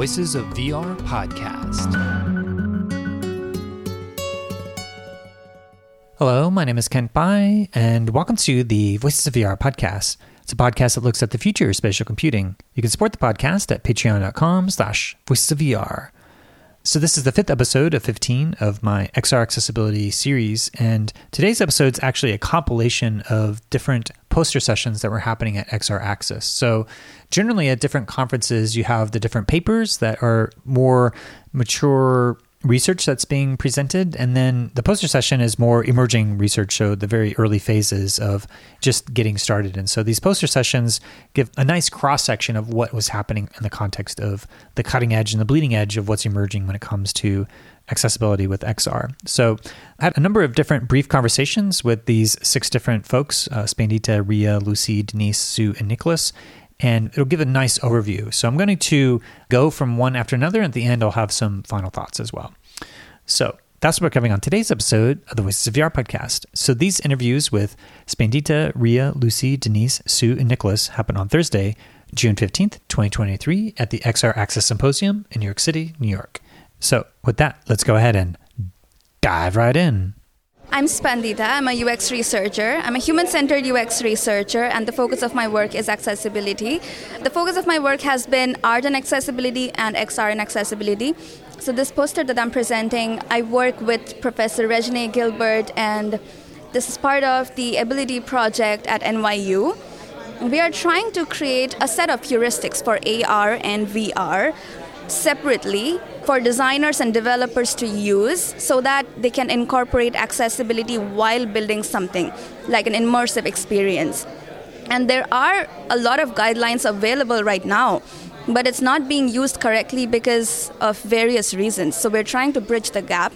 Voices of VR podcast. Hello, my name is Kent Bye, and welcome to the Voices of VR podcast. It's a podcast that looks at the future of spatial computing. You can support the podcast at patreon.com slash voices of VR. So this is the fifth episode of 15 of my XR accessibility series, and today's episode is actually a compilation of different poster sessions that were happening at XR Access. So generally at different conferences, you have the different papers that are more mature research that's being presented. And then the poster session is more emerging research, so the very early phases of just getting started. And so these poster sessions give a nice cross section of what was happening in the context of the cutting edge and the bleeding edge of what's emerging when it comes to accessibility with XR. So I had a number of different brief conversations with these six different folks uh, Spandita, Ria, Lucy, Denise, Su, and Nicolas and it'll give a nice overview. So I'm going to go from one after another. At the end, I'll have some final thoughts as well. So that's what we're covering on today's episode of the Voices of VR podcast. So these interviews with Spandita, Ria, Lucy, Denise, Su, and Nicolas happen on Thursday, June 15th, 2023 at the XR Access Symposium in New York City, New York. So with that, let's go ahead and dive right in. I'm Spandita. I'm a UX researcher. I'm a human centered UX researcher, and the focus of my work is accessibility. The focus of my work has been art and accessibility and XR and accessibility. So, this poster that I'm presenting, I work with Professor Regine Gilbert, and this is part of the Ability Project at NYU. We are trying to create a set of heuristics for AR and VR separately for designers and developers to use so that they can incorporate accessibility while building something like an immersive experience. And there are a lot of guidelines available right now, but it's not being used correctly because of various reasons. So we're trying to bridge the gap.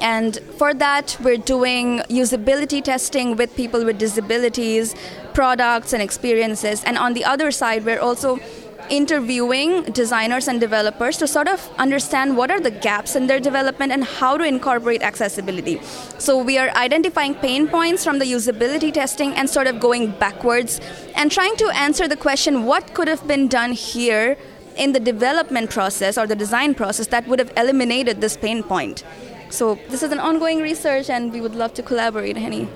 And for that, we're doing usability testing with people with disabilities, products, and experiences. And on the other side, we're also interviewing designers and developers to sort of understand what are the gaps in their development and how to incorporate accessibility. So we are identifying pain points from the usability testing and sort of going backwards and trying to answer the question what could have been done here in the development process or the design process that would have eliminated this pain point. So this is an ongoing research and we would love to collaborate, Henny.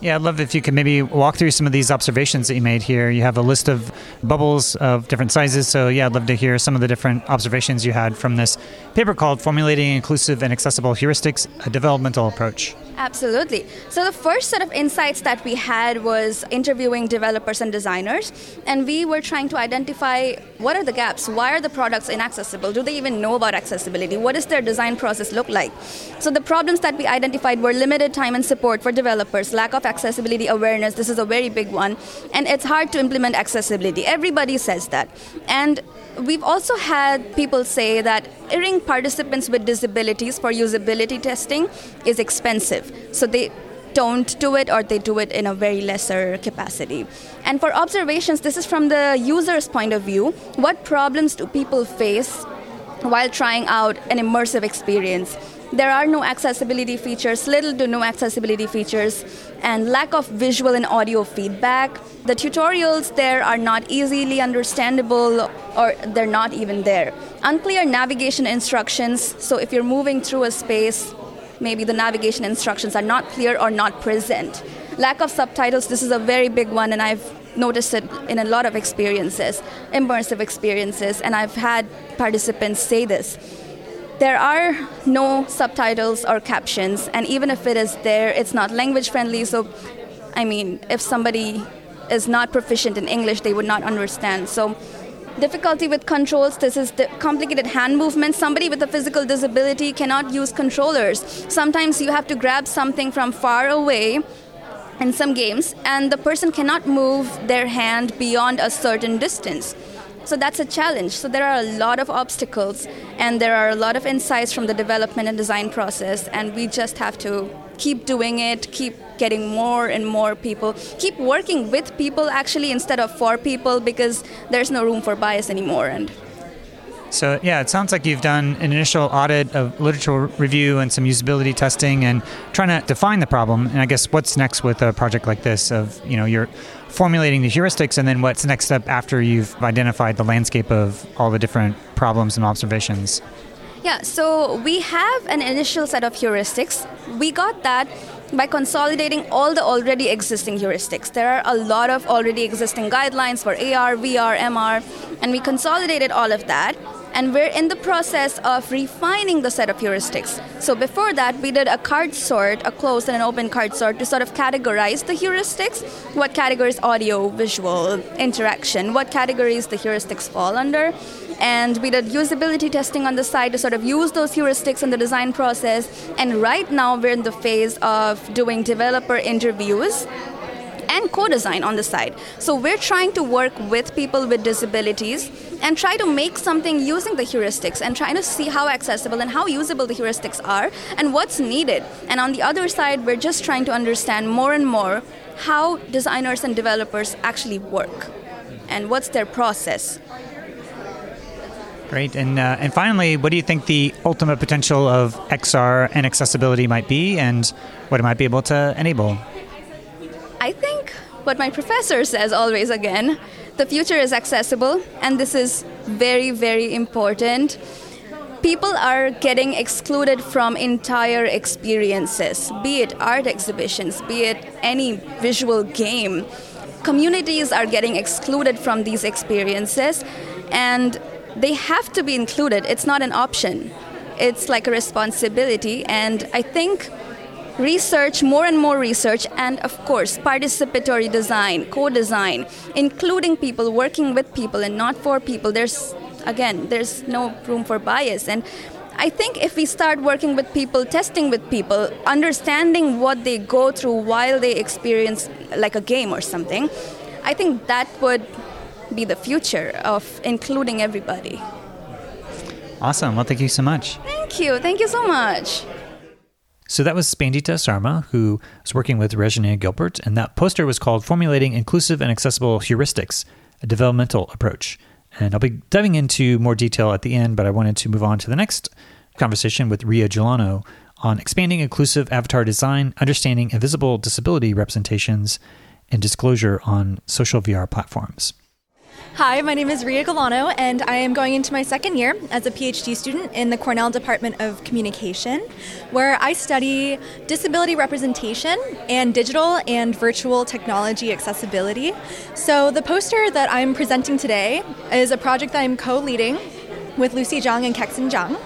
Yeah, I'd love if you could maybe walk through some of these observations that you made here. You have a list of bubbles of different sizes. So, yeah, I'd love to hear some of the different observations you had from this paper called Formulating Inclusive and Accessible Heuristics, a Developmental Approach. Absolutely. So the first set of insights that we had was interviewing developers and designers, and we were trying to identify what are the gaps, why are the products inaccessible, do they even know about accessibility, what does their design process look like. So the problems that we identified were limited time and support for developers, lack of accessibility awareness, this is a very big one, and it's hard to implement accessibility. Everybody says that. And We've also had people say that hiring participants with disabilities for usability testing is expensive. So they don't do it or they do it in a very lesser capacity. And for observations, this is from the user's point of view. What problems do people face while trying out an immersive experience? There are no accessibility features, little to no accessibility features, and lack of visual and audio feedback. The tutorials there are not easily understandable or they're not even there. Unclear navigation instructions, so if you're moving through a space, maybe the navigation instructions are not clear or not present. Lack of subtitles, this is a very big one, and I've noticed it in a lot of experiences, immersive experiences, and I've had participants say this there are no subtitles or captions, and even if it is there, it's not language friendly. So, I mean, if somebody is not proficient in English, they would not understand. So, difficulty with controls this is complicated hand movements somebody with a physical disability cannot use controllers sometimes you have to grab something from far away in some games and the person cannot move their hand beyond a certain distance so that's a challenge. So there are a lot of obstacles, and there are a lot of insights from the development and design process, and we just have to keep doing it, keep getting more and more people, keep working with people actually instead of for people because there's no room for bias anymore. And So, yeah, it sounds like you've done an initial audit of literature review and some usability testing and trying to define the problem. And I guess what's next with a project like this of, you know, you're formulating the heuristics and then what's the next step after you've identified the landscape of all the different problems and observations? Yeah, so we have an initial set of heuristics. We got that by consolidating all the already existing heuristics. There are a lot of already existing guidelines for AR, VR, MR, and we consolidated all of that and we're in the process of refining the set of heuristics. So before that, we did a card sort, a closed and an open card sort to sort of categorize the heuristics. What categories audio, visual, interaction, what categories the heuristics fall under. And we did usability testing on the side to sort of use those heuristics in the design process. And right now, we're in the phase of doing developer interviews and co-design on the side. So we're trying to work with people with disabilities and try to make something using the heuristics and trying to see how accessible and how usable the heuristics are and what's needed. And on the other side, we're just trying to understand more and more how designers and developers actually work and what's their process. Great. And, uh, and finally, what do you think the ultimate potential of XR and accessibility might be and what it might be able to enable? What my professor says always again the future is accessible, and this is very, very important. People are getting excluded from entire experiences, be it art exhibitions, be it any visual game. Communities are getting excluded from these experiences, and they have to be included. It's not an option, it's like a responsibility, and I think research, more and more research, and of course, participatory design, co design, including people, working with people and not for people. There's, again, there's no room for bias. And I think if we start working with people, testing with people, understanding what they go through while they experience like a game or something, I think that would be the future of including everybody. Awesome. Well, thank you so much. Thank you. Thank you so much. So that was Spandita Sarmah, who was working with Regina Gilbert, and that poster was called Formulating Inclusive and Accessible Heuristics, a Developmental Approach. And I'll be diving into more detail at the end, but I wanted to move on to the next conversation with Ria Gualano on expanding inclusive avatar design, understanding invisible disability representations, and disclosure on social VR platforms. Hi, my name is Ria Gualano, and I am going into my second year as a PhD student in the Cornell Department of Communication, where I study disability representation and digital and virtual technology accessibility. So, the poster that I'm presenting today is a project that I'm co leading with Lucy Jiang and Kexin Zhang.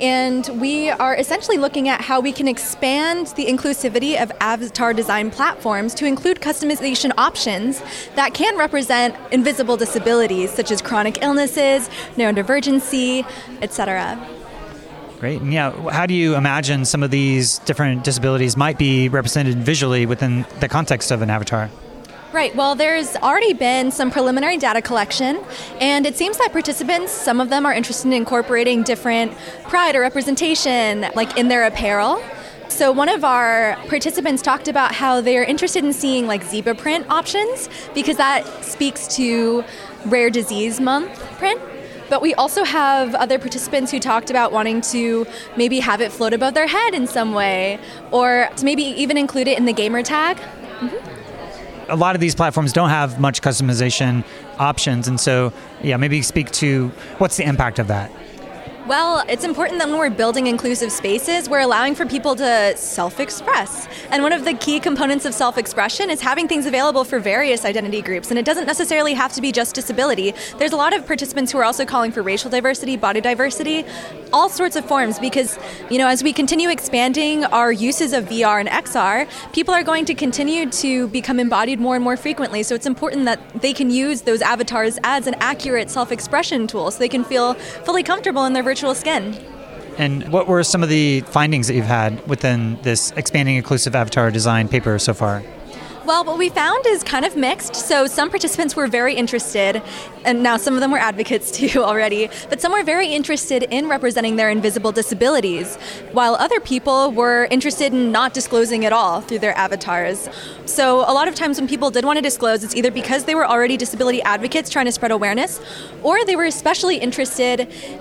And we are essentially looking at how we can expand the inclusivity of avatar design platforms to include customization options that can represent invisible disabilities such as chronic illnesses, neurodivergency, etc. Great. And yeah, how do you imagine some of these different disabilities might be represented visually within the context of an avatar? Right. Well, there's already been some preliminary data collection, and it seems that participants, some of them are interested in incorporating different pride or representation, like in their apparel. So one of our participants talked about how they're interested in seeing like zebra print options because that speaks to rare disease month print. But we also have other participants who talked about wanting to maybe have it float above their head in some way, or to maybe even include it in the gamer tag. Mm-hmm a lot of these platforms don't have much customization options. And so, yeah, maybe speak to what's the impact of that? Well, it's important that when we're building inclusive spaces, we're allowing for people to self express. And one of the key components of self expression is having things available for various identity groups. And it doesn't necessarily have to be just disability. There's a lot of participants who are also calling for racial diversity, body diversity, all sorts of forms, because, you know, as we continue expanding our uses of VR and XR, people are going to continue to become embodied more and more frequently. So it's important that they can use those avatars as an accurate self expression tool so they can feel fully comfortable in their virtual skin. And what were some of the findings that you've had within this expanding inclusive avatar design paper so far? Well, what we found is kind of mixed. So some participants were very interested, and now some of them were advocates too already, but some were very interested in representing their invisible disabilities, while other people were interested in not disclosing at all through their avatars. So a lot of times when people did want to disclose, it's either because they were already disability advocates trying to spread awareness, or they were especially interested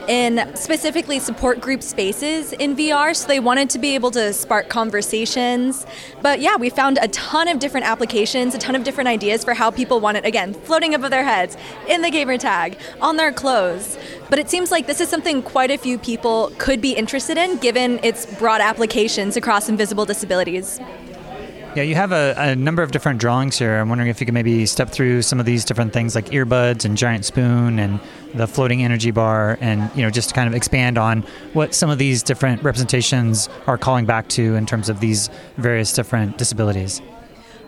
in specifically support group spaces in VR, so they wanted to be able to spark conversations. But yeah, we found a ton of different applications, a ton of different ideas for how people want it, again, floating above their heads, in the gamer tag, on their clothes. But it seems like this is something quite a few people could be interested in given its broad applications across invisible disabilities. Yeah, you have a, a, number of different drawings here. I'm wondering if you could maybe step through some of these different things like earbuds and giant spoon and the floating energy bar and you know just kind of expand on what some of these different representations are calling back to in terms of these various different disabilities.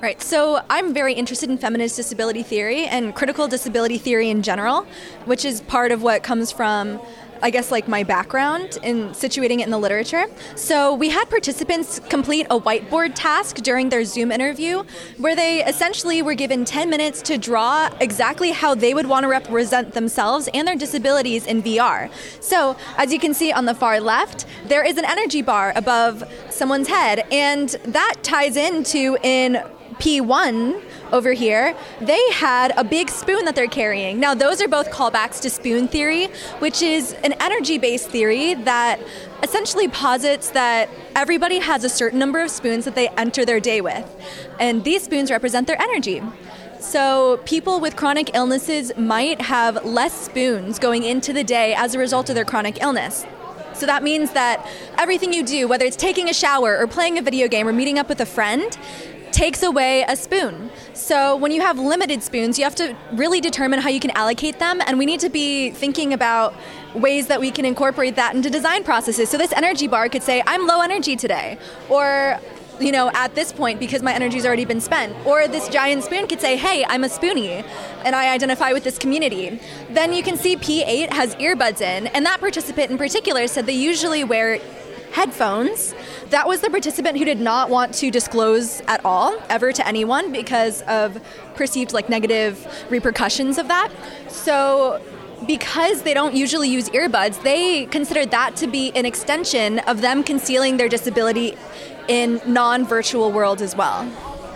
Right. So I'm very interested in feminist disability theory and critical disability theory in general, which is part of what comes from I guess, like my background in situating it in the literature. So we had participants complete a whiteboard task during their Zoom interview where they essentially were given 10 minutes to draw exactly how they would want to represent themselves and their disabilities in VR. So, as you can see on the far left, there is an energy bar above someone's head, and that ties into in P1 over here, they had a big spoon that they're carrying. Now, those are both callbacks to spoon theory, which is an energy based theory that essentially posits that everybody has a certain number of spoons that they enter their day with. And these spoons represent their energy. So, people with chronic illnesses might have less spoons going into the day as a result of their chronic illness. So that means that everything you do, whether it's taking a shower or playing a video game or meeting up with a friend, takes away a spoon. So when you have limited spoons, you have to really determine how you can allocate them, and we need to be thinking about ways that we can incorporate that into design processes. So this energy bar could say, I'm low energy today, or you know, at this point because my energy's already been spent. Or this giant spoon could say, hey, I'm a spoonie and I identify with this community. Then you can see P8 has earbuds in, and that participant in particular said they usually wear headphones. That was the participant who did not want to disclose at all, ever to anyone, because of perceived like negative repercussions of that. So because they don't usually use earbuds, they consider that to be an extension of them concealing their disability in non-virtual world as well.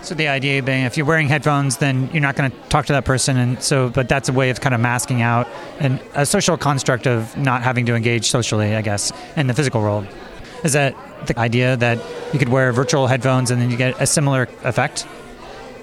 So the idea being, if you're wearing headphones, then you're not going to talk to that person, and so, but that's a way of kind of masking out and a social construct of not having to engage socially, I guess, in the physical world. Is that the idea that you could wear virtual headphones and then you get a similar effect?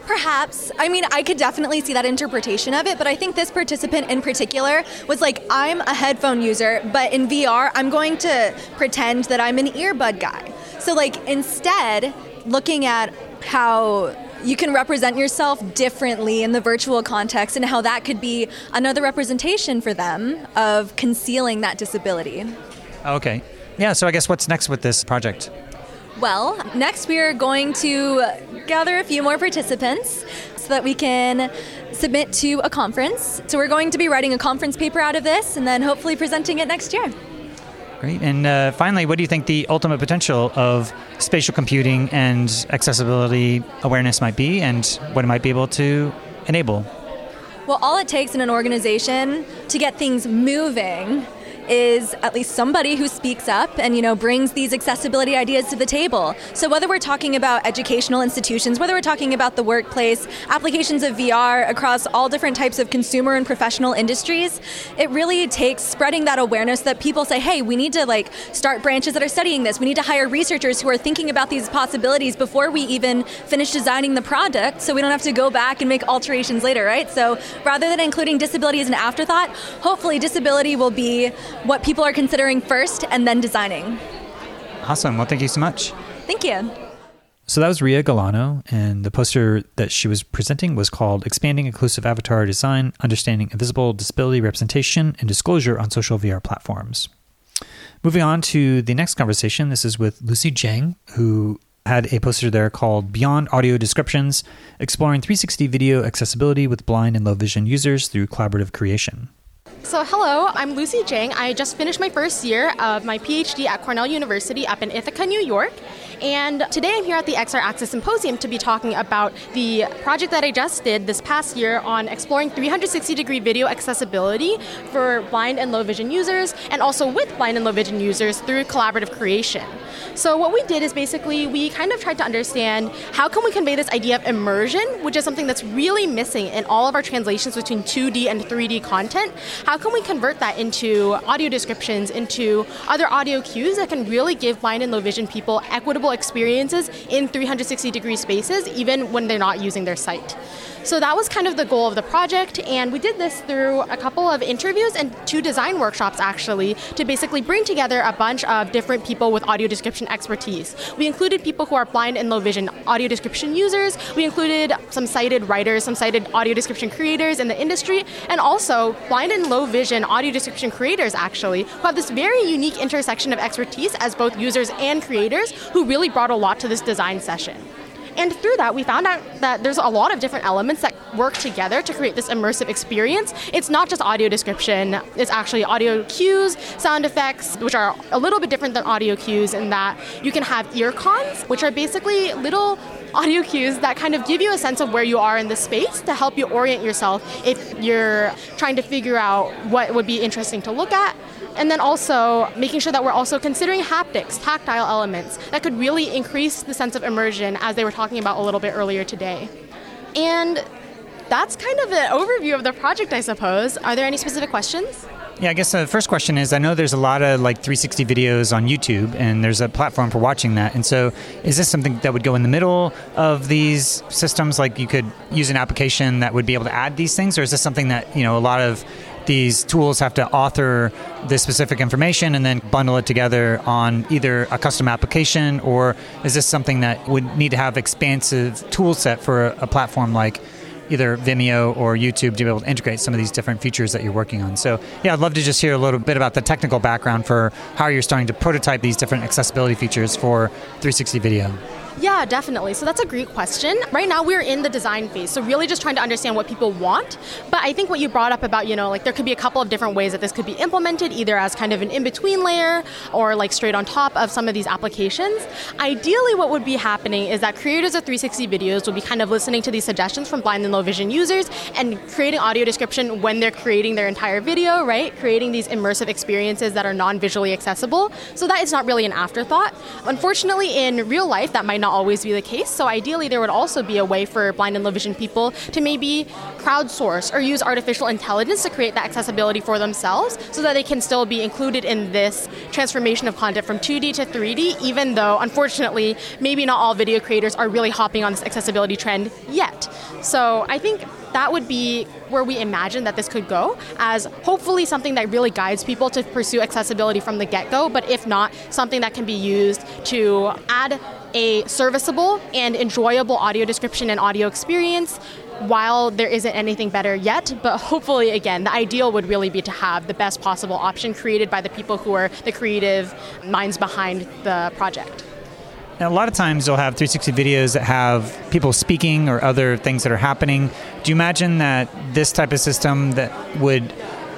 Perhaps. I mean, I could definitely see that interpretation of it, but I think this participant in particular was like, I'm a headphone user, but in VR, I'm going to pretend that I'm an earbud guy. So, like, instead, looking at how you can represent yourself differently in the virtual context and how that could be another representation for them of concealing that disability. Okay. Yeah, so I guess what's next with this project? Well, next we are going to gather a few more participants so that we can submit to a conference. So we're going to be writing a conference paper out of this and then hopefully presenting it next year. Great. And uh, finally, what do you think the ultimate potential of spatial computing and accessibility awareness might be and what it might be able to enable? Well, all it takes in an organization to get things moving is at least somebody who speaks up and you know brings these accessibility ideas to the table. So whether we're talking about educational institutions, whether we're talking about the workplace, applications of VR across all different types of consumer and professional industries, it really takes spreading that awareness that people say, "Hey, we need to like start branches that are studying this. We need to hire researchers who are thinking about these possibilities before we even finish designing the product so we don't have to go back and make alterations later, right? So rather than including disability as an afterthought, hopefully disability will be what people are considering first and then designing. Awesome. Well, thank you so much. Thank you. So that was Ria Gualano, and the poster that she was presenting was called Expanding Inclusive Avatar Design Understanding Invisible Disability Representation and Disclosure on Social VR Platforms. Moving on to the next conversation, this is with Lucy Jiang, who had a poster there called Beyond Audio Descriptions Exploring 360 Video Accessibility with Blind and Low Vision Users Through Collaborative Creation. So, hello, I'm Lucy Jiang. I just finished my first year of my PhD at Cornell University up in Ithaca, New York. And today I'm here at the XR Access Symposium to be talking about the project that I just did this past year on exploring 360 degree video accessibility for blind and low vision users, and also with blind and low vision users through collaborative creation. So what we did is basically we kind of tried to understand how can we convey this idea of immersion, which is something that's really missing in all of our translations between 2D and 3D content. How can we convert that into audio descriptions, into other audio cues that can really give blind and low vision people equitable experiences in 360 degree spaces, even when they're not using their sight. So that was kind of the goal of the project, and we did this through a couple of interviews and two design workshops actually to basically bring together a bunch of different people with audio description expertise. We included people who are blind and low vision audio description users, we included some sighted writers, some sighted audio description creators in the industry, and also blind and low vision audio description creators actually, who have this very unique intersection of expertise as both users and creators who really brought a lot to this design session. And through that, we found out that there's a lot of different elements that work together to create this immersive experience. It's not just audio description, it's actually audio cues, sound effects, which are a little bit different than audio cues in that you can have earcons, which are basically little audio cues that kind of give you a sense of where you are in the space to help you orient yourself if you're trying to figure out what would be interesting to look at. And then also making sure that we're also considering haptics, tactile elements that could really increase the sense of immersion as they were talking about a little bit earlier today. And that's kind of an overview of the project, I suppose. Are there any specific questions? Yeah, I guess the first question is I know there's a lot of like 360 videos on YouTube and there's a platform for watching that. And so is this something that would go in the middle of these systems? Like you could use an application that would be able to add these things? Or is this something that, you know, a lot of these tools have to author the specific information and then bundle it together on either a custom application or is this something that would need to have expansive tool set for a, a platform like either Vimeo or YouTube to be able to integrate some of these different features that you're working on. So, yeah, I'd love to just hear a little bit about the technical background for how you're starting to prototype these different accessibility features for 360 video. Yeah, definitely. So that's a great question. Right now we're in the design phase, so really just trying to understand what people want. But I think what you brought up about, you know, like there could be a couple of different ways that this could be implemented, either as kind of an in-between layer or like straight on top of some of these applications. Ideally what would be happening is that creators of 360 videos will be kind of listening to these suggestions from blind and low vision users and creating audio description when they're creating their entire video, right? Creating these immersive experiences that are non-visually accessible. So that is not really an afterthought. Unfortunately, in real life that might not not always be the case. So ideally, there would also be a way for blind and low vision people to maybe crowdsource or use artificial intelligence to create that accessibility for themselves so that they can still be included in this transformation of content from 2D to 3D, even though, unfortunately, maybe not all video creators are really hopping on this accessibility trend yet. So I think that would be where we imagine that this could go as hopefully something that really guides people to pursue accessibility from the get-go but if not something that can be used to add a serviceable and enjoyable audio description and audio experience while there isn't anything better yet, but hopefully, again, the ideal would really be to have the best possible option created by the people who are the creative minds behind the project. A lot of times you'll have 360 videos that have people speaking or other things that are happening. Do you imagine that this type of system that would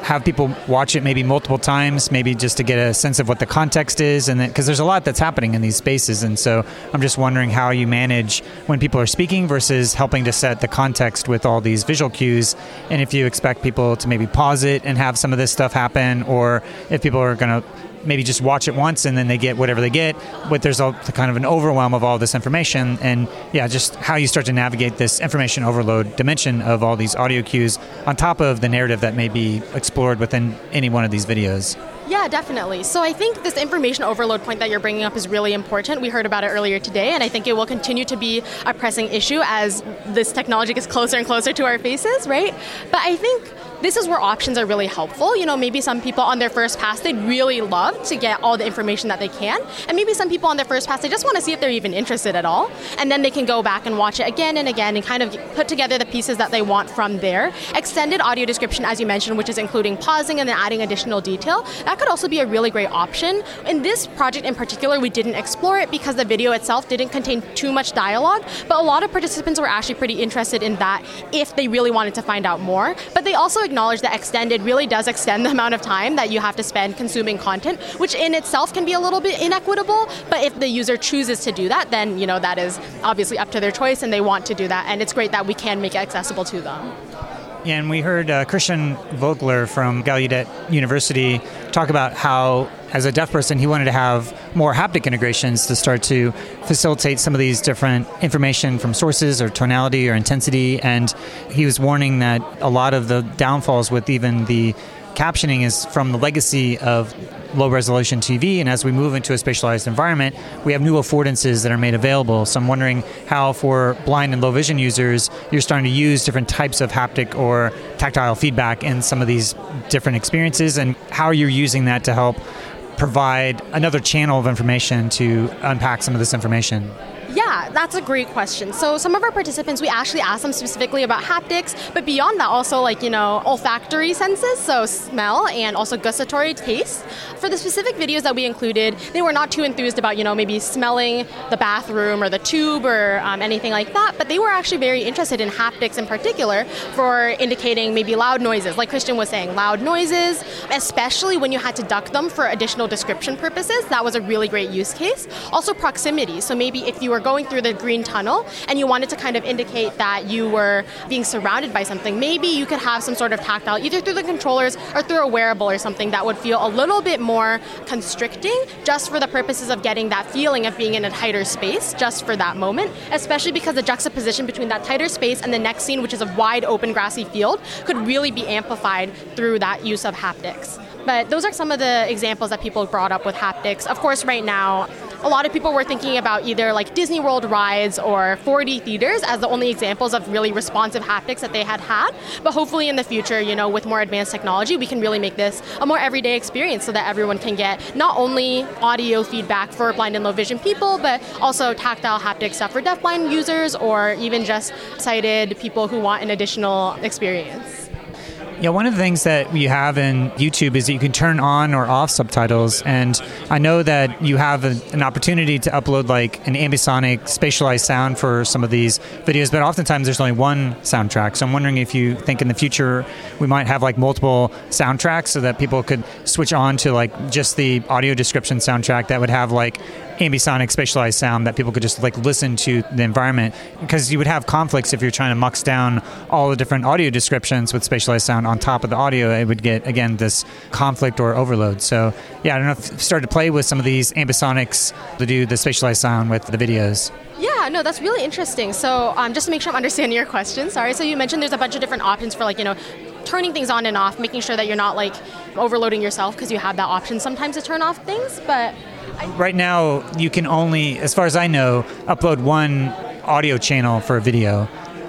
have people watch it maybe multiple times, maybe just to get a sense of what the context is, and because there's a lot that's happening in these spaces, and so I'm just wondering how you manage when people are speaking versus helping to set the context with all these visual cues, and if you expect people to maybe pause it and have some of this stuff happen, or if people are going to maybe just watch it once and then they get whatever they get, but there's a kind of an overwhelm of all this information. And yeah, just how you start to navigate this information overload dimension of all these audio cues on top of the narrative that may be explored within any one of these videos. Yeah, definitely. So I think this information overload point that you're bringing up is really important. We heard about it earlier today, and I think it will continue to be a pressing issue as this technology gets closer and closer to our faces, right? But I think this is where options are really helpful. You know, maybe some people on their first pass they'd really love to get all the information that they can, and maybe some people on their first pass they just want to see if they're even interested at all, and then they can go back and watch it again and again and kind of put together the pieces that they want from there. Extended audio description, as you mentioned, which is including pausing and then adding additional detail, that could also be a really great option. In this project in particular, we didn't explore it because the video itself didn't contain too much dialogue, but a lot of participants were actually pretty interested in that if they really wanted to find out more. But they also acknowledge that extended really does extend the amount of time that you have to spend consuming content, which in itself can be a little bit inequitable. But if the user chooses to do that, then you know that is obviously up to their choice, and they want to do that. And it's great that we can make it accessible to them. And we heard uh, Christian Vogler from Gallaudet University talk about how, as a deaf person, he wanted to have more haptic integrations to start to facilitate some of these different information from sources or tonality or intensity. And he was warning that a lot of the downfalls with even the captioning is from the legacy of low resolution TV. And as we move into a spatialized environment, we have new affordances that are made available. So I'm wondering how, for blind and low vision users, you're starting to use different types of haptic or tactile feedback in some of these different experiences, and how you're using that to help provide another channel of information to unpack some of this information. That's a great question. So some of our participants, we actually asked them specifically about haptics, but beyond that, also like you know olfactory senses, so smell and also gustatory taste. For the specific videos that we included, they were not too enthused about you know maybe smelling the bathroom or the tube or um, anything like that, but they were actually very interested in haptics in particular for indicating maybe loud noises, like Christian was saying, loud noises, especially when you had to duck them for additional description purposes. That was a really great use case. Also proximity, so maybe if you were going through the green tunnel and you wanted to kind of indicate that you were being surrounded by something, maybe you could have some sort of tactile, either through the controllers or through a wearable or something that would feel a little bit more constricting just for the purposes of getting that feeling of being in a tighter space just for that moment, especially because the juxtaposition between that tighter space and the next scene, which is a wide open grassy field, could really be amplified through that use of haptics. But those are some of the examples that people brought up with haptics. Of course, right now, a lot of people were thinking about either like Disney World rides or 4D theaters as the only examples of really responsive haptics that they had had. But hopefully in the future, you know, with more advanced technology, we can really make this a more everyday experience so that everyone can get not only audio feedback for blind and low vision people, but also tactile haptic stuff for deafblind users or even just sighted people who want an additional experience. Yeah, one of the things that you have in YouTube is that you can turn on or off subtitles. And I know that you have a, an opportunity to upload like an ambisonic spatialized sound for some of these videos, but oftentimes there's only one soundtrack. So I'm wondering if you think in the future we might have like multiple soundtracks so that people could switch on to like just the audio description soundtrack that would have like ambisonic spatialized sound that people could just like listen to the environment because you would have conflicts if you're trying to mux down all the different audio descriptions with spatialized sound on top of the audio it would get again this conflict or overload so yeah i don't know if you started to play with some of these ambisonics to do the spatialized sound with the videos yeah, no, that's really interesting. So, um, just to make sure I'm understanding your question, sorry. So, you mentioned there's a bunch of different options for, like, you know, turning things on and off, making sure that you're not, like, overloading yourself because you have that option sometimes to turn off things. But right now you can only as far as i know upload one audio channel for a video.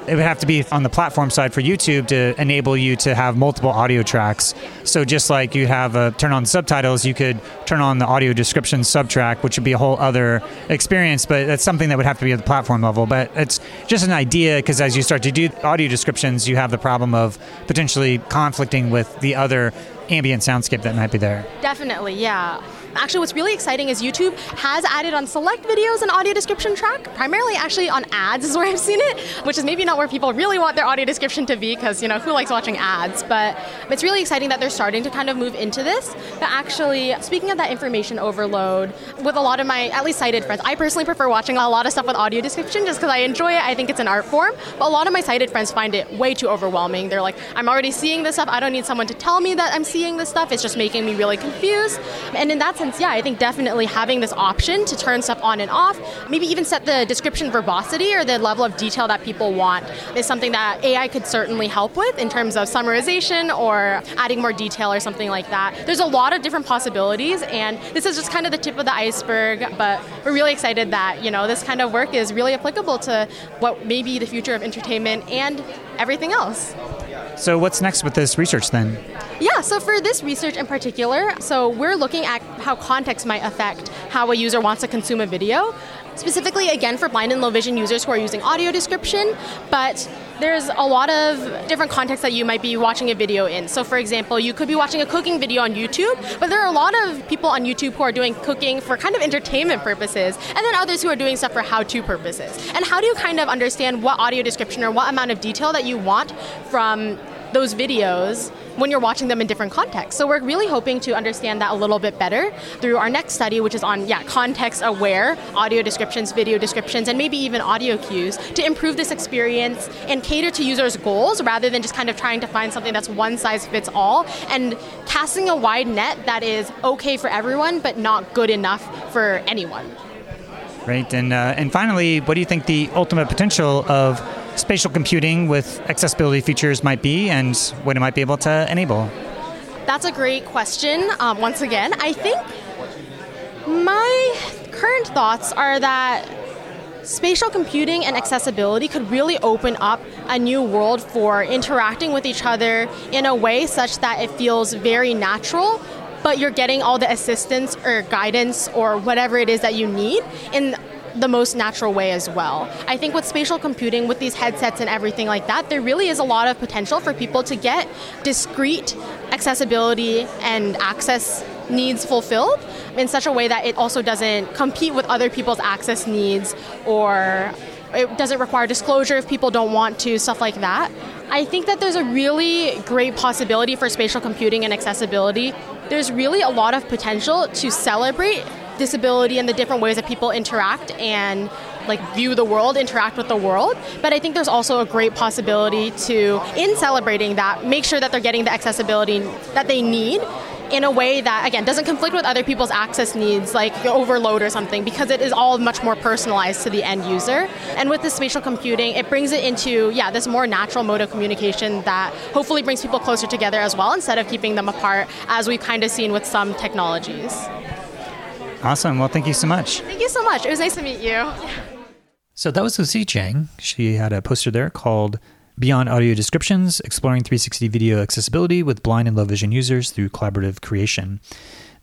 It would have to be on the platform side for youtube to enable you to have multiple audio tracks. So just like you have a turn on subtitles you could turn on the audio description subtrack which would be a whole other experience but that's something that would have to be at the platform level. But it's just an idea because as you start to do audio descriptions you have the problem of potentially conflicting with the other ambient soundscape that might be there. Definitely yeah Actually, what's really exciting is YouTube has added on select videos an audio description track, primarily actually on ads is where I've seen it, which is maybe not where people really want their audio description to be because, you know, who likes watching ads? But it's really exciting that they're starting to kind of move into this. But actually, speaking of that information overload, with a lot of my, at least sighted friends, I personally prefer watching a lot of stuff with audio description just because I enjoy it. I think it's an art form. But a lot of my sighted friends find it way too overwhelming. They're like, I'm already seeing this stuff. I don't need someone to tell me that I'm seeing this stuff. It's just making me really confused. And in that sense, yeah, I think definitely having this option to turn stuff on and off, maybe even set the description verbosity or the level of detail that people want, is something that AI could certainly help with in terms of summarization or adding more detail or something like that. There's a lot of different possibilities, and this is just kind of the tip of the iceberg, but we're really excited that, you know, this kind of work is really applicable to what may be the future of entertainment and everything else. So, what's next with this research then? Yeah, so for this research in particular, so we're looking at how context might affect how a user wants to consume a video. Specifically, again, for blind and low vision users who are using audio description, but there's a lot of different contexts that you might be watching a video in. So, for example, you could be watching a cooking video on YouTube, but there are a lot of people on YouTube who are doing cooking for kind of entertainment purposes, and then others who are doing stuff for how to purposes. And how do you kind of understand what audio description or what amount of detail that you want from those videos when you're watching them in different contexts. So we're really hoping to understand that a little bit better through our next study, which is on yeah context aware audio descriptions, video descriptions, and maybe even audio cues to improve this experience and cater to users' goals rather than just kind of trying to find something that's one size fits all and casting a wide net that is okay for everyone but not good enough for anyone. Right, and uh, and finally, what do you think the ultimate potential of spatial computing with accessibility features might be, and what it might be able to enable? That's a great question. Um, once again, I think my current thoughts are that spatial computing and accessibility could really open up a new world for interacting with each other in a way such that it feels very natural but you're getting all the assistance or guidance or whatever it is that you need in the most natural way as well. I think with spatial computing, with these headsets and everything like that, there really is a lot of potential for people to get discrete accessibility and access needs fulfilled in such a way that it also doesn't compete with other people's access needs or it doesn't require disclosure if people don't want to, stuff like that. I think that there's a really great possibility for spatial computing and accessibility. There's really a lot of potential to celebrate disability and the different ways that people interact and like view the world, interact with the world. But I think there's also a great possibility to, in celebrating that, make sure that they're getting the accessibility that they need in a way that again doesn't conflict with other people's access needs like overload or something because it is all much more personalized to the end user and with the spatial computing it brings it into yeah this more natural mode of communication that hopefully brings people closer together as well instead of keeping them apart as we've kind of seen with some technologies Awesome. Well, thank you so much. Thank you so much. It was nice to meet you. So that was Lucy Jiang. She had a poster there called Beyond Audio Descriptions Exploring 360 Video Accessibility with Blind and Low Vision Users Through Collaborative Creation.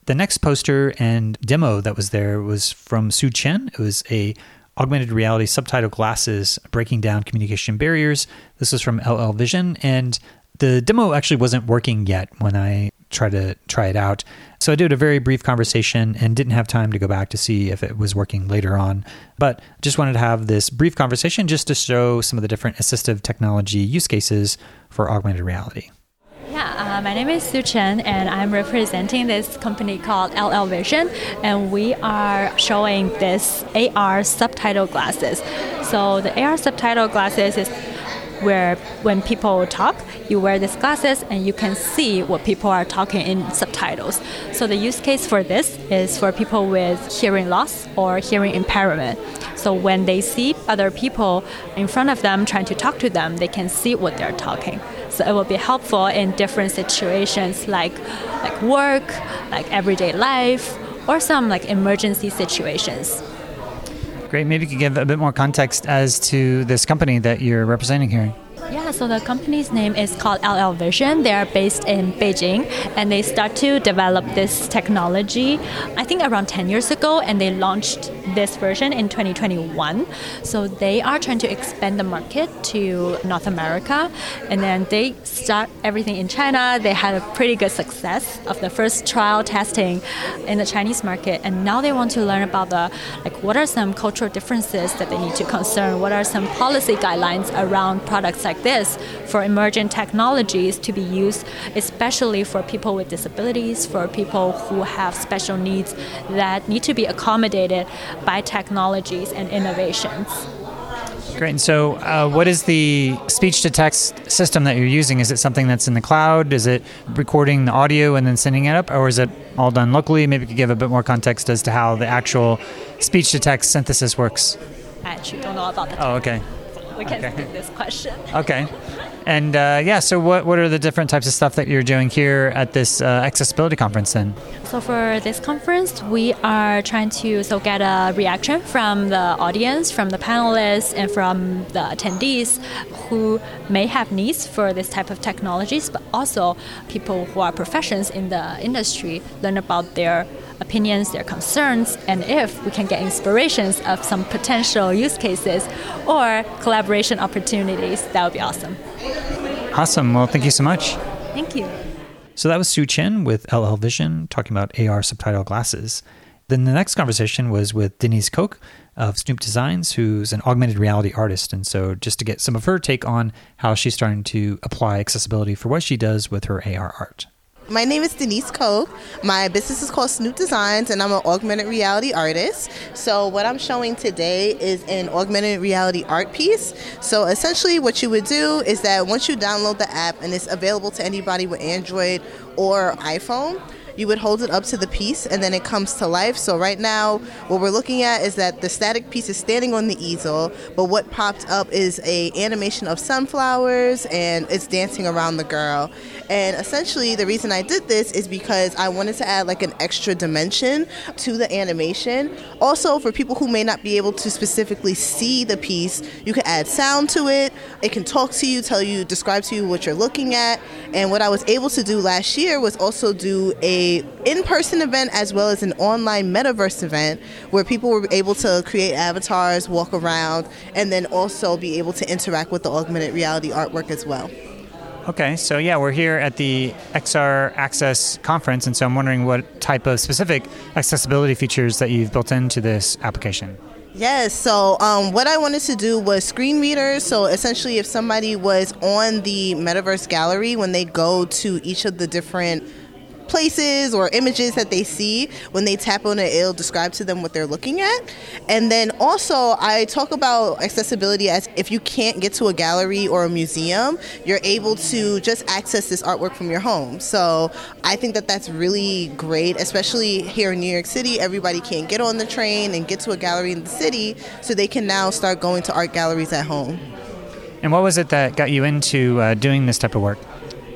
The next poster and demo that was there was from Su Chen. It was a augmented reality subtitle glasses breaking down communication barriers. This was from LLVision and the demo actually wasn't working yet when I tried to try it out. So I did a very brief conversation and didn't have time to go back to see if it was working later on. But just wanted to have this brief conversation just to show some of the different assistive technology use cases for augmented reality. Yeah, uh, my name is Su Chen, and I'm representing this company called LLVision, and we are showing this AR subtitle glasses. So the AR subtitle glasses is where when people talk, you wear these glasses and you can see what people are talking in subtitles. So the use case for this is for people with hearing loss or hearing impairment. So when they see other people in front of them trying to talk to them, they can see what they're talking. So it will be helpful in different situations like like work, like everyday life, or some like emergency situations. Great. Maybe you could give a bit more context as to this company that you're representing here. Yeah, so the company's name is called LLVision. They are based in Beijing and they start to develop this technology, I think around 10 years ago, and they launched this version in 2021. So they are trying to expand the market to North America and then they start everything in China. They had a pretty good success of the first trial testing in the Chinese market and now they want to learn about the like what are some cultural differences that they need to concern, what are some policy guidelines around products like like this for emerging technologies to be used, especially for people with disabilities, for people who have special needs that need to be accommodated by technologies and innovations. Great. And so, uh, what is the speech to text system that you're using? Is it something that's in the cloud? Is it recording the audio and then sending it up? Or is it all done locally? Maybe you could give a bit more context as to how the actual speech to text synthesis works. I actually don't know about that. Oh, okay we can okay. skip this question. Okay. And uh, yeah, so what, what are the different types of stuff that you're doing here at this uh, accessibility conference then? So for this conference, we are trying to so get a reaction from the audience, from the panelists, and from the attendees who may have needs for this type of technologies, but also people who are professions in the industry learn about their opinions, their concerns, and if we can get inspirations of some potential use cases or collaboration opportunities, that would be awesome. Awesome. Well, thank you so much. Thank you. So that was Su Chen with LLVision talking about AR subtitle glasses. Then the next conversation was with Denise Coke of Snoop Designs, who's an augmented reality artist. And so, just to get some of her take on how she's starting to apply accessibility for what she does with her AR art. My name is Denise Coke. My business is called Snoop Designs, and I'm an augmented reality artist. So, what I'm showing today is an augmented reality art piece. So, essentially, what you would do is that once you download the app and it's available to anybody with Android or iPhone, you would hold it up to the piece and then it comes to life. So right now, what we're looking at is that the static piece is standing on the easel, but what popped up is a animation of sunflowers and it's dancing around the girl. And essentially, the reason I did this is because I wanted to add like an extra dimension to the animation. Also, for people who may not be able to specifically see the piece, you can add sound to it. It can talk to you, tell you, describe to you what you're looking at. And what I was able to do last year was also do a in-person event as well as an online metaverse event where people were able to create avatars, walk around, and then also be able to interact with the augmented reality artwork as well. Okay, so yeah, we're here at the XR Access conference, and so I'm wondering what type of specific accessibility features that you've built into this application. Yes, so um, what I wanted to do was screen readers. So essentially, if somebody was on the Metaverse Gallery, when they go to each of the different places or images that they see when they tap on it it'll describe to them what they're looking at. And then also i talk about accessibility as if you can't get to a gallery or a museum you're able to just access this artwork from your home. So i think that that's really great especially here in new york city everybody can't get on the train and get to a gallery in the city so they can now start going to art galleries at home. And what was it that got you into uh, doing this type of work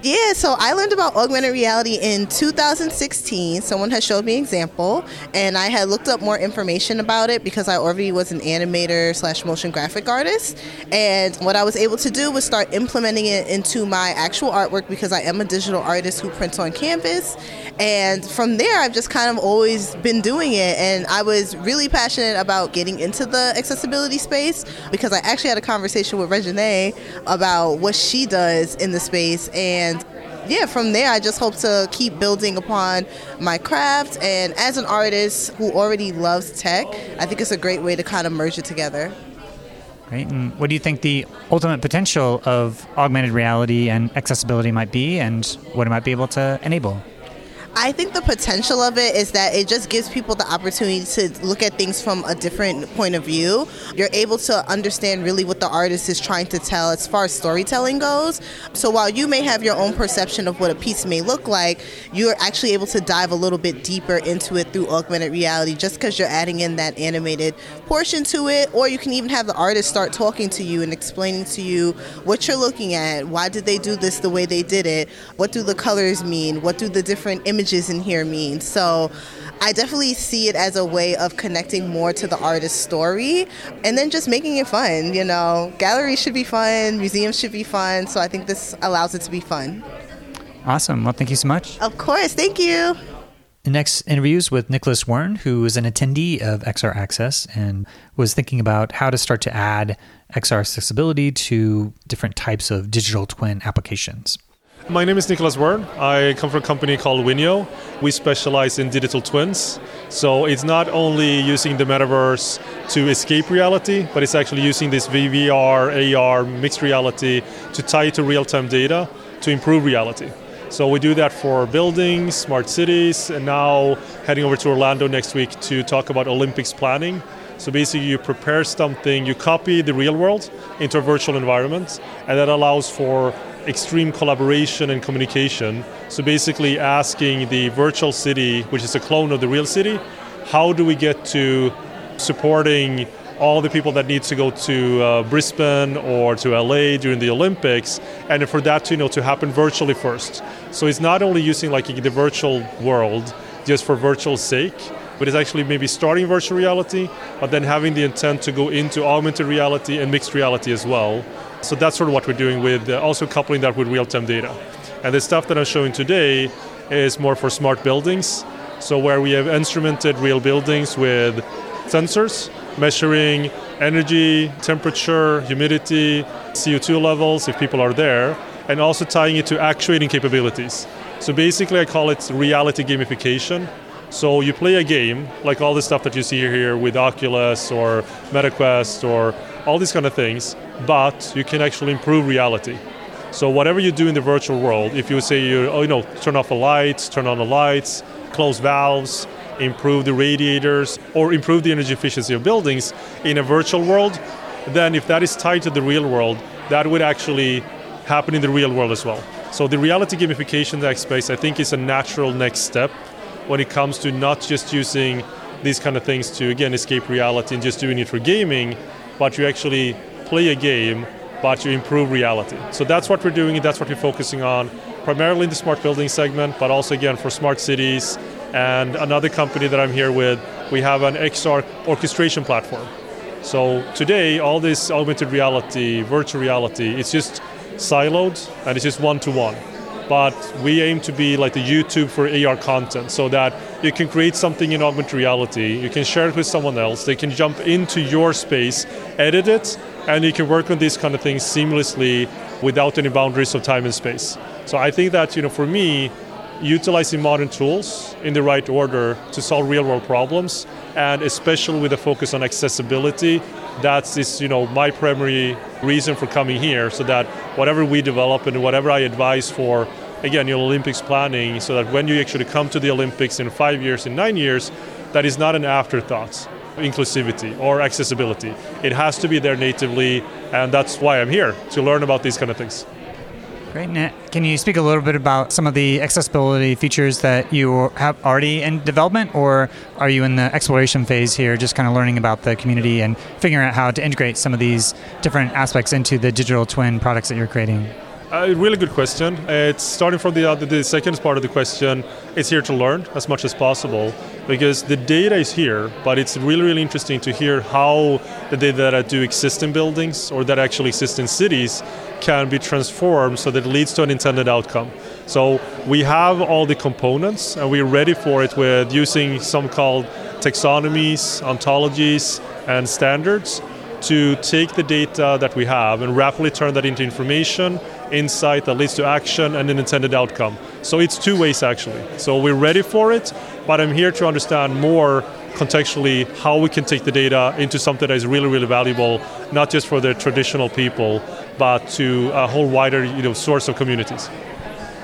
yeah, so I learned about augmented reality in 2016. Someone had showed me an example, and I had looked up more information about it because I already was an animator slash motion graphic artist. And what I was able to do was start implementing it into my actual artwork because I am a digital artist who prints on canvas. And from there, I've just kind of always been doing it. And I was really passionate about getting into the accessibility space because I actually had a conversation with Regine about what she does in the space. And yeah, from there, I just hope to keep building upon my craft. And as an artist who already loves tech, I think it's a great way to kind of merge it together. Right. And what do you think the ultimate potential of augmented reality and accessibility might be, and what it might be able to enable? I think the potential of it is that it just gives people the opportunity to look at things from a different point of view. You're able to understand really what the artist is trying to tell as far as storytelling goes. So while you may have your own perception of what a piece may look like, you're actually able to dive a little bit deeper into it through augmented reality just because you're adding in that animated portion to it. Or you can even have the artist start talking to you and explaining to you what you're looking at. Why did they do this the way they did it? What do the colors mean? What do the different images images in here mean. So I definitely see it as a way of connecting more to the artist's story and then just making it fun. You know, galleries should be fun, museums should be fun. So I think this allows it to be fun. Awesome. Well, thank you so much. Of course. Thank you. The next interview is with Nicolas Waern, who is an attendee of XR Access and was thinking about how to start to add XR accessibility to different types of digital twin applications. My name is Nicolas Waern. I come from a company called WINNIIO. We specialize in digital twins. So it's not only using the metaverse to escape reality, but it's actually using this VR, AR, mixed reality to tie it to real time data to improve reality. So we do that for buildings, smart cities, and now heading over to Orlando next week to talk about Olympics planning. So basically, you prepare something, you copy the real world into a virtual environment, and that allows for extreme collaboration and communication. So basically, asking the virtual city, which is a clone of the real city, how do we get to supporting all the people that need to go to uh, Brisbane or to LA during the Olympics, and for that to you know to happen virtually first. So it's not only using like the virtual world just for virtual sake, but it's actually maybe starting virtual reality, but then having the intent to go into augmented reality and mixed reality as well. So that's sort of what we're doing with uh, also coupling that with real-time data. And the stuff that I'm showing today is more for smart buildings. So where we have instrumented real buildings with sensors measuring energy, temperature, humidity, CO2 levels if people are there, and also tying it to actuating capabilities. So basically I call it reality gamification So you play a game, like all the stuff that you see here with Oculus or MetaQuest or all these kind of things, but you can actually improve reality. So whatever you do in the virtual world, if you say you oh, you know turn off the lights, turn on the lights, close valves, improve the radiators, or improve the energy efficiency of buildings in a virtual world, then if that is tied to the real world, that would actually happen in the real world as well. So the reality gamification that space I think is a natural next step when it comes to not just using these kind of things to again escape reality and just doing it for gaming, but you actually play a game but you improve reality. So that's what we're doing, that's what we're focusing on, primarily in the smart building segment, but also again for smart cities. And another company that I'm here with, we have an XR orchestration platform. So today, all this augmented reality, virtual reality, it's just siloed and it's just one to one. But we aim to be like the YouTube for AR content so that you can create something in augmented reality, you can share it with someone else, they can jump into your space, edit it, and you can work on these kind of things seamlessly without any boundaries of time and space. So I think that you know, for me, utilizing modern tools in the right order to solve real world problems, and especially with a focus on accessibility, that's is you know my primary reason for coming here. So that whatever we develop and whatever I advise for, again, your Olympics planning, so that when you actually come to the Olympics in five years, in nine years, that is not an afterthought inclusivity or accessibility. It has to be there natively, and that's why I'm here to learn about these kind of things. Great. Can you speak a little bit about some of the accessibility features that you have already in development, or are you in the exploration phase here, just kind of learning about the community and figuring out how to integrate some of these different aspects into the digital twin products that you're creating? A really good question. It's starting from the, uh, the second part of the question. It's here to learn as much as possible because the data is here, but it's really, really interesting to hear how the data that do exist in buildings or that actually exist in cities can be transformed so that it leads to an intended outcome. So we have all the components and we're ready for it with using some called taxonomies, ontologies, and standards to take the data that we have and rapidly turn that into information, insight that leads to action and an intended outcome. So it's two ways actually. So we're ready for it, but I'm here to understand more contextually how we can take the data into something that is really, really valuable, not just for the traditional people, but to a whole wider you know, source of communities.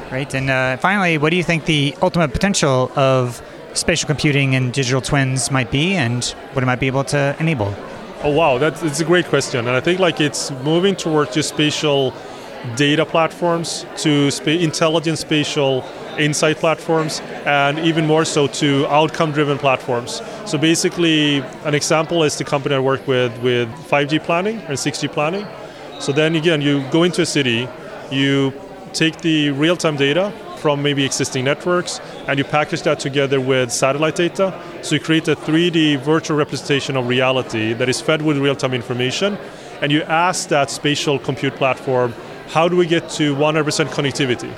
Great. And uh, finally, what do you think the ultimate potential of spatial computing and digital twins might be, and what it might be able to enable? Oh wow, that's, that's a great question, and I think like it's moving towards just spatial data platforms to spa- intelligent spatial insight platforms, and even more so to outcome-driven platforms. So basically, an example is the company I work with with 5G planning and 6G planning. So then again, you go into a city, you take the real-time data from maybe existing networks and you package that together with satellite data. So you create a 3D virtual representation of reality that is fed with real time information. And you ask that spatial compute platform, how do we get to 100% connectivity?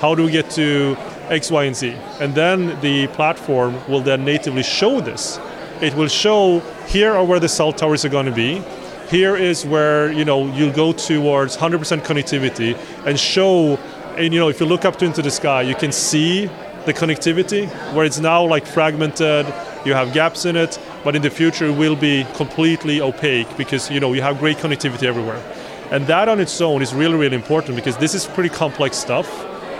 How do we get to X, Y, and Z? And then the platform will then natively show this. It will show here are where the cell towers are going to be. Here is where you know you'll go towards 100% connectivity and show and you know if you look up to into the sky you can see the connectivity where it's now like fragmented you have gaps in it but in the future it will be completely opaque because you know you have great connectivity everywhere. And that on its own is really really important because this is pretty complex stuff.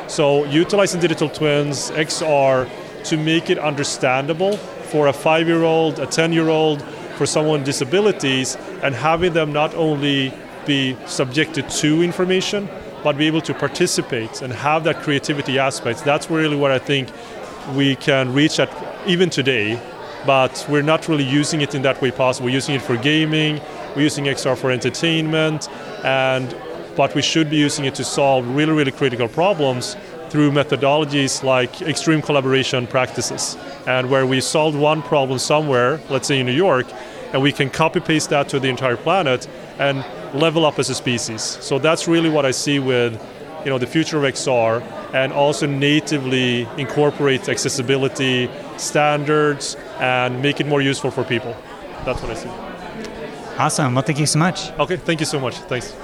So utilizing digital twins xr to make it understandable for a five year old a 10 year old for someone with disabilities and having them not only be subjected to information but be able to participate and have that creativity aspect. That's really what I think we can reach at even today, but we're not really using it in that way possible. We're using it for gaming, we're using XR for entertainment, and but we should be using it to solve really, really critical problems through methodologies like extreme collaboration practices. And where we solved one problem somewhere, let's say in New York, and we can copy paste that to the entire planet and level up as a species. So that's really what I see with you know the future of XR and also natively incorporate accessibility standards and make it more useful for people. That's what I see. Awesome. Well, thank you so much. Okay, thank you so much. Thanks.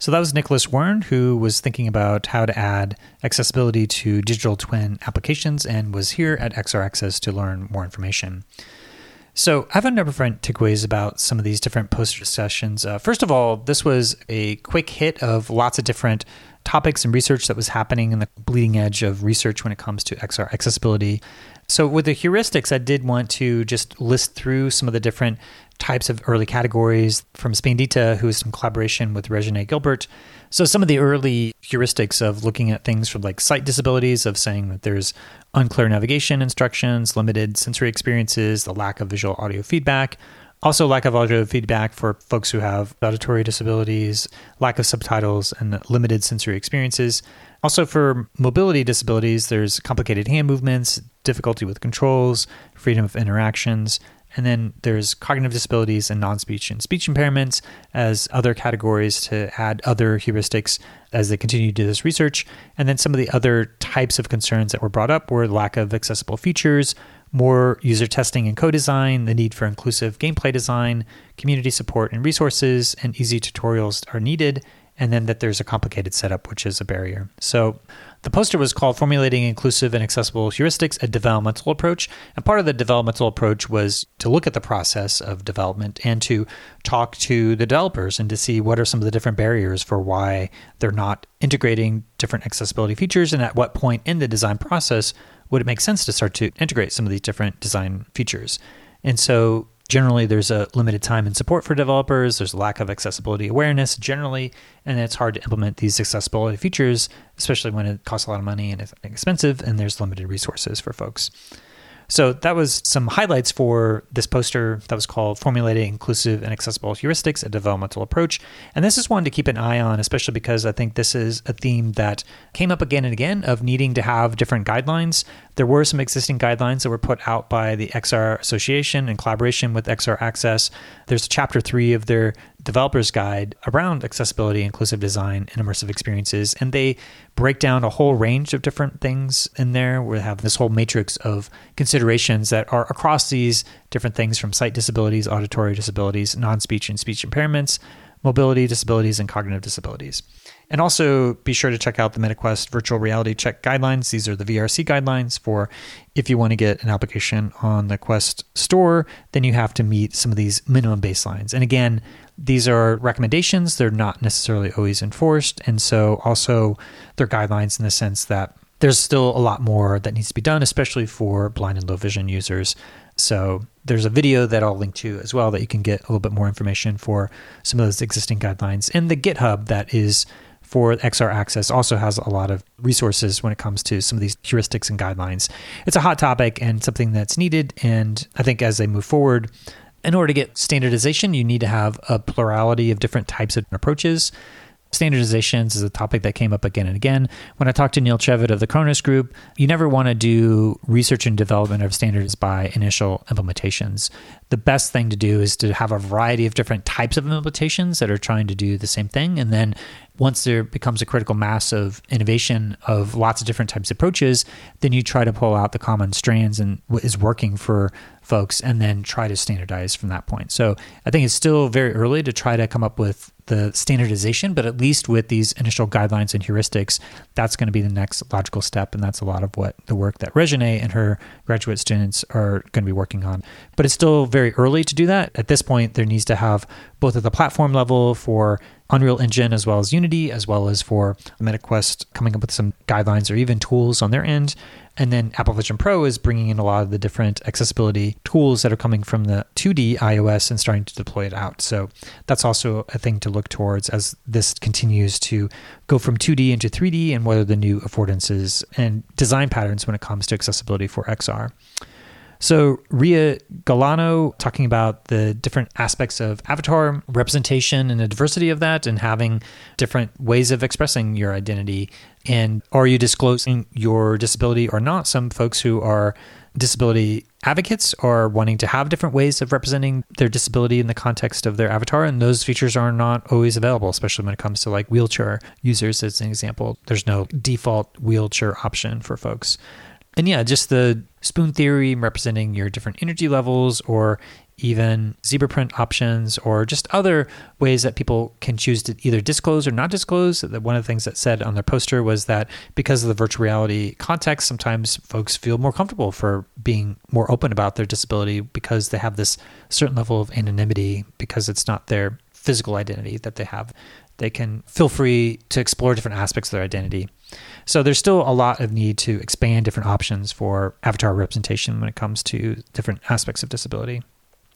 So that was Nicolas Waern, who was thinking about how to add accessibility to digital twin applications and was here at XR Access to learn more information. So I have a number of different takeaways about some of these different poster sessions. Uh, first of all, this was a quick hit of lots of different topics and research that was happening in the bleeding edge of research when it comes to XR accessibility. So with the heuristics, I did want to just list through some of the different types of early categories from Spandita, who is in collaboration with Regine Gilbert. So some of the early heuristics of looking at things from like sight disabilities, of saying that there's unclear navigation instructions, limited sensory experiences, the lack of visual audio feedback, also lack of audio feedback for folks who have auditory disabilities, lack of subtitles, and limited sensory experiences. Also, for mobility disabilities, there's complicated hand movements, difficulty with controls, freedom of interactions, and then there's cognitive disabilities and non speech and speech impairments as other categories to add other heuristics as they continue to do this research. And then some of the other types of concerns that were brought up were lack of accessible features, more user testing and co design, the need for inclusive gameplay design, community support and resources, and easy tutorials are needed, and then that there's a complicated setup, which is a barrier. So the poster was called Formulating Inclusive and Accessible Heuristics, a Developmental Approach. And part of the developmental approach was to look at the process of development and to talk to the developers and to see what are some of the different barriers for why they're not integrating different accessibility features and at what point in the design process would it make sense to start to integrate some of these different design features. And so generally there's a limited time and support for developers. There's a lack of accessibility awareness generally and it's hard to implement these accessibility features especially when it costs a lot of money and it's expensive and there's limited resources for folks so that was some highlights for this poster that was called Formulating Inclusive and Accessible Heuristics, a Developmental Approach. And this is one to keep an eye on, especially because I think this is a theme that came up again and again of needing to have different guidelines. There were some existing guidelines that were put out by the XR Association in collaboration with XR Access. There's chapter three of their developer's guide around accessibility, inclusive design, and immersive experiences. And they break down a whole range of different things in there. We have this whole matrix of considerations that are across these different things from sight disabilities, auditory disabilities, non speech and speech impairments, mobility disabilities, and cognitive disabilities. And also be sure to check out the MetaQuest virtual reality check guidelines. These are the VRC guidelines for if you want to get an application on the Quest store, then you have to meet some of these minimum baselines. And again, these are recommendations, they're not necessarily always enforced. And so also they're guidelines in the sense that there's still a lot more that needs to be done, especially for blind and low vision users. So there's a video that I'll link to as well that you can get a little bit more information for some of those existing guidelines. And the GitHub that is for XR Access also has a lot of resources when it comes to some of these heuristics and guidelines. It's a hot topic and something that's needed. And I think as they move forward, in order to get standardization, you need to have a plurality of different types of approaches. Standardizations is a topic that came up again and again. When I talked to Neil Trevett of the Khronos Group, you never want to do research and development of standards by initial implementations. The best thing to do is to have a variety of different types of implementations that are trying to do the same thing. And then once there becomes a critical mass of innovation of lots of different types of approaches, then you try to pull out the common strands and what is working for folks and then try to standardize from that point. So I think it's still very early to try to come up with the standardization, but at least with these initial guidelines and heuristics, that's going to be the next logical step. And that's a lot of what the work that Regine and her graduate students are going to be working on. But it's still very early to do that. At this point, there needs to have both at the platform level for Unreal Engine as well as Unity, as well as for MetaQuest coming up with some guidelines or even tools on their end. And then Apple Vision Pro is bringing in a lot of the different accessibility tools that are coming from the 2D iOS and starting to deploy it out. So that's also a thing to look towards as this continues to go from 2D into 3D and what are the new affordances and design patterns when it comes to accessibility for XR. So, Ria Gualano talking about the different aspects of avatar representation and the diversity of that, and having different ways of expressing your identity. And are you disclosing your disability or not? Some folks who are disability advocates are wanting to have different ways of representing their disability in the context of their avatar, and those features are not always available, especially when it comes to like wheelchair users, as an example. There's no default wheelchair option for folks. And yeah, just the spoon theory representing your different energy levels or even zebra print options, or just other ways that people can choose to either disclose or not disclose. One of the things that said on their poster was that because of the virtual reality context, sometimes folks feel more comfortable for being more open about their disability because they have this certain level of anonymity because it's not their physical identity that they have. They can feel free to explore different aspects of their identity. So there's still a lot of need to expand different options for avatar representation when it comes to different aspects of disability.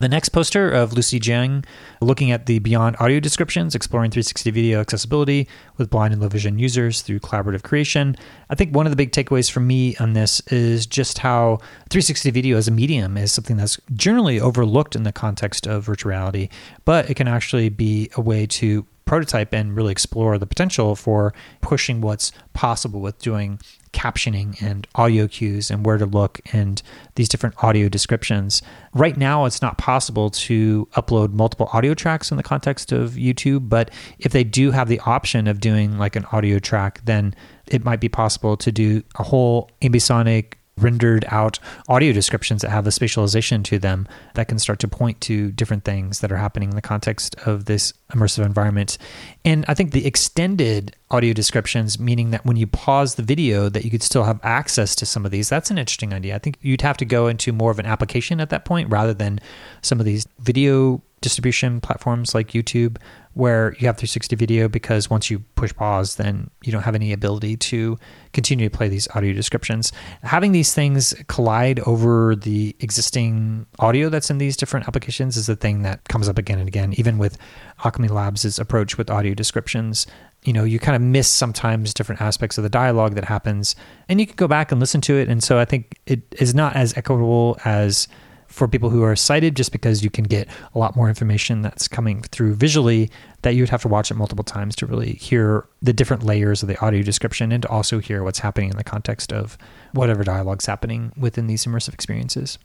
The next poster of Lucy Jiang looking at the beyond audio descriptions, exploring 360 video accessibility with blind and low vision users through collaborative creation. I think one of the big takeaways for me on this is just how 360 video as a medium is something that's generally overlooked in the context of virtual reality, but it can actually be a way to prototype and really explore the potential for pushing what's possible with doing captioning and audio cues and where to look and these different audio descriptions. Right now, it's not possible to upload multiple audio tracks in the context of YouTube, but if they do have the option of doing like an audio track, then it might be possible to do a whole ambisonic rendered out audio descriptions that have a spatialization to them that can start to point to different things that are happening in the context of this immersive environment. And I think the extended audio descriptions, meaning that when you pause the video, that you could still have access to some of these. That's an interesting idea. I think you'd have to go into more of an application at that point rather than some of these video distribution platforms like YouTube where you have 360 video because once you push pause, then you don't have any ability to continue to play these audio descriptions. Having these things collide over the existing audio that's in these different applications is the thing that comes up again and again, even with Alchemy Labs' approach with audio descriptions. You know, you kind of miss sometimes different aspects of the dialogue that happens, and you can go back and listen to it. And so I think it is not as equitable as for people who are sighted just because you can get a lot more information that's coming through visually that you would have to watch it multiple times to really hear the different layers of the audio description and to also hear what's happening in the context of whatever dialogue's happening within these immersive experiences.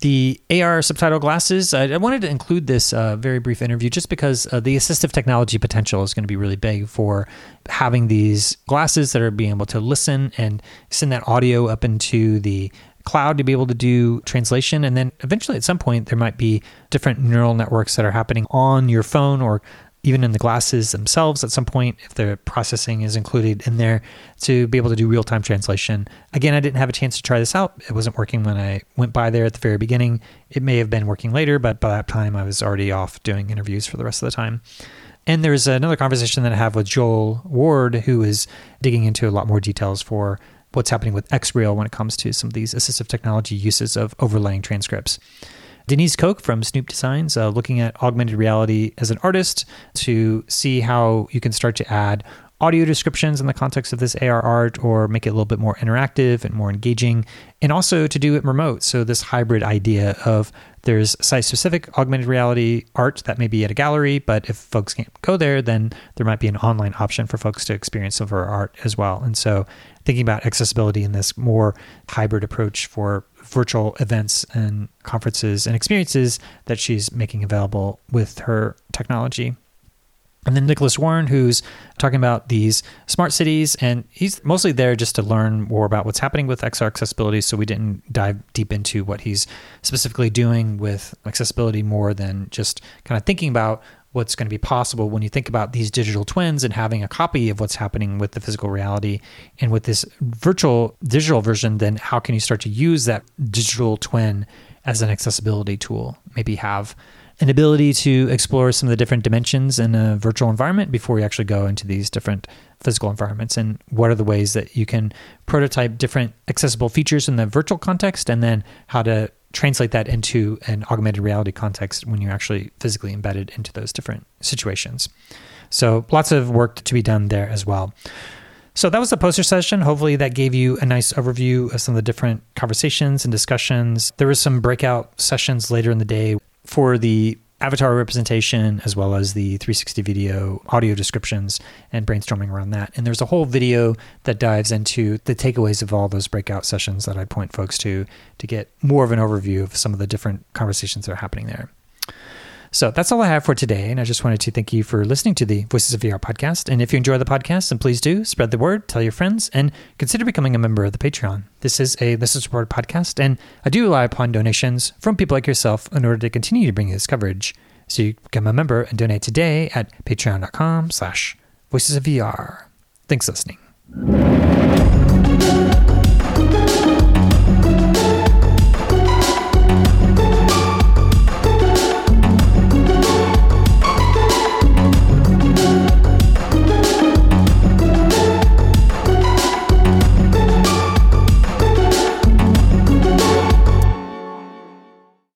The AR subtitle glasses, I, wanted to include this uh, very brief interview just because uh, the assistive technology potential is going to be really big for having these glasses that are being able to listen and send that audio up into the cloud to be able to do translation. And then eventually, at some point, there might be different neural networks that are happening on your phone or even in the glasses themselves at some point, if the processing is included in there, to be able to do real time translation. Again, I didn't have a chance to try this out. It wasn't working when I went by there at the very beginning. It may have been working later, but by that time, I was already off doing interviews for the rest of the time. And there's another conversation that I have with Joel Ward, who is digging into a lot more details for what's happening with XReal when it comes to some of these assistive technology uses of overlaying transcripts. Denise Coke from Snoop Designs, uh, looking at augmented reality as an artist to see how you can start to add audio descriptions in the context of this AR art or make it a little bit more interactive and more engaging, and also to do it remote. So, this hybrid idea of there's site specific augmented reality art that may be at a gallery, but if folks can't go there, then there might be an online option for folks to experience some of our art as well. And so, thinking about accessibility in this more hybrid approach for virtual events and conferences and experiences that she's making available with her technology. And then Nicolas Waern, who's talking about these smart cities, and he's mostly there just to learn more about what's happening with XR accessibility. So we didn't dive deep into what he's specifically doing with accessibility more than just kind of thinking about what's going to be possible when you think about these digital twins and having a copy of what's happening with the physical reality and with this virtual digital version then how can you start to use that digital twin as an accessibility tool? Maybe have an ability to explore some of the different dimensions in a virtual environment before we actually go into these different physical environments and what are the ways that you can prototype different accessible features in the virtual context and then how to translate that into an augmented reality context when you're actually physically embedded into those different situations. So lots of work to be done there as well. So that was the poster session. Hopefully, that gave you a nice overview of some of the different conversations and discussions. There was some breakout sessions later in the day for the avatar representation as well as the 360 video audio descriptions and brainstorming around that. And there's a whole video that dives into the takeaways of all those breakout sessions that I'd point folks to to get more of an overview of some of the different conversations that are happening there. So that's all I have for today. And I just wanted to thank you for listening to the Voices of VR podcast. And if you enjoy the podcast, then please do spread the word, tell your friends, and consider becoming a member of the Patreon. This is a listener supported podcast, and I do rely upon donations from people like yourself in order to continue to bring this coverage. So you become a member and donate today at patreon.com slash voices of VR. Thanks for listening.